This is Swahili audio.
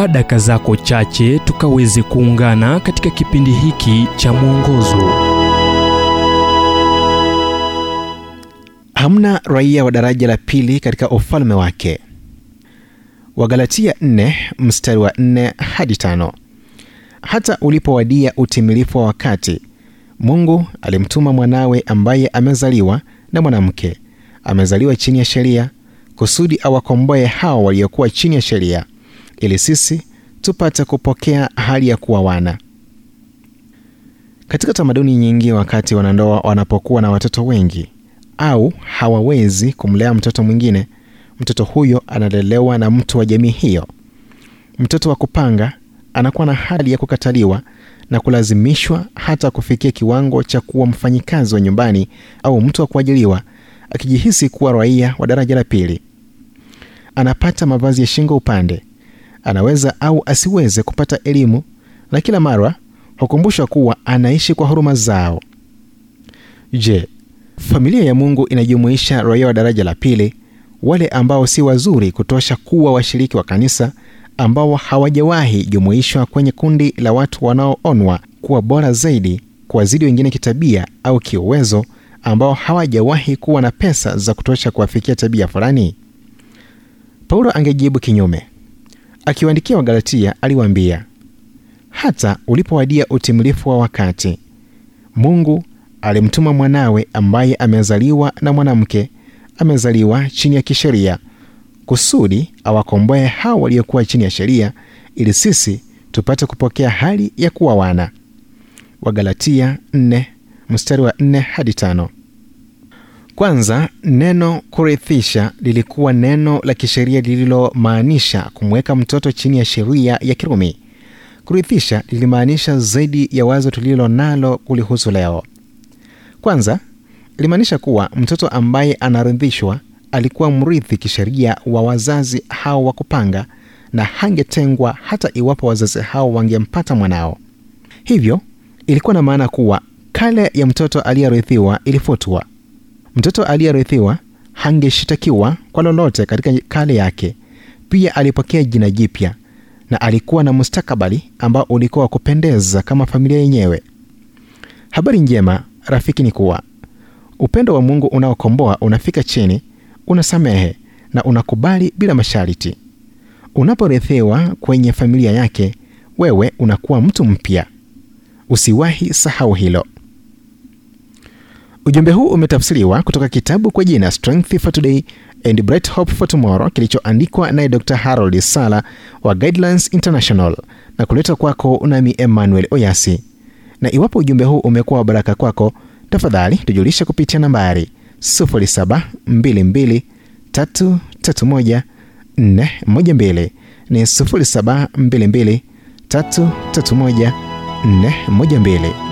chukua daka zako chache tukaweze kuungana katika kipindi hiki cha mwongozo. Hamna raia wa daraja la pili katika ufalme wake. Wagalatia 4 mstari wa 4 hadi 5 hata ulipowadia utimilifu wa wakati mungu alimtuma mwanawe ambaye amezaliwa na mwanamke. Amezaliwa chini ya sheria kusudi awakomboe hao waliokuwa chini ya sheria ili sisi tupate kupokea hali ya kuwa wana. Katika tamaduni nyingi wakati wanandoa wanapokuwa na watoto wengi au hawawezi kumlea mtoto mwingine mtoto huyo analelewa na mtu wa jamii hiyo. Mtoto wa kupanga anakuwa na hali ya kukataliwa na kulazimishwa hata kufikia kiwango cha kuwa mfanyikazi wa nyumbani au mtu wa kuajiliwa akijihisi kuwa raia wa daraja la pili. Anapata mavazi ya shingo upande anaweza au asiweze kupata elimu na kila mara hukumbushwa kuwa anaishi kwa huruma zao. Je familia ya mungu inajumuisha raia wa daraja la pili wale ambao si wazuri kutosha kuwa washiriki wa kanisa ambao hawajawahi jumuishwa kwenye kundi la watu wanaoonwa kuwa bora zaidi kuwazidi wengine kitabia au kiuwezo ambao hawajawahi kuwa na pesa za kutosha kuwafikia tabia fulani? Paulo angejibu kinyume akiwaandikia wagalatia aliwaambia hata ulipowadia utimilifu wa wakati mungu alimtuma mwanawe ambaye amezaliwa na mwanamke amezaliwa chini ya kisheria kusudi awakomboe hao waliokuwa chini ya sheria ili sisi tupate kupokea hali ya kuwa wana wagalatia 4 mstari wa 4 hadi 5 kwanza neno kurithisha lilikuwa neno la kisheria lililomaanisha kumweka mtoto chini ya sheria ya kirumi. Kurithisha lilimaanisha zaidi ya wazo tulilo nalo kulihusu leo. Kwanza ilimaanisha kuwa mtoto ambaye anarithishwa alikuwa mrithi kisheria wa wazazi hao wa kupanga na hangetengwa hata iwapo wazazi hao wangempata mwanao. Hivyo ilikuwa na maana kuwa kale ya mtoto aliyerithiwa ilifutwa mtoto aliyerithiwa hangeshitakiwa kwa lolote katika kale yake. Pia alipokea jina jipya na alikuwa na mustakabali ambao ulikuwa wa kupendeza kama familia yenyewe. Habari njema rafiki ni kuwa upendo wa mungu unaokomboa unafika chini unasamehe na unakubali bila masharti unaporithiwa kwenye familia yake wewe unakuwa mtu mpya. Usiwahi sahau hilo ujumbe huu umetafsiriwa kutoka kitabu kwa jina strength for today and bright hope for tomorrow kilichoandikwa naye dr harold sala wa guidelines international na kuletwa kwako nami emmanuel oyasi. Na iwapo ujumbe huu umekuwa wa baraka kwako tafadhali tujulishe kupitia nambari 0722331412 ni 0722331412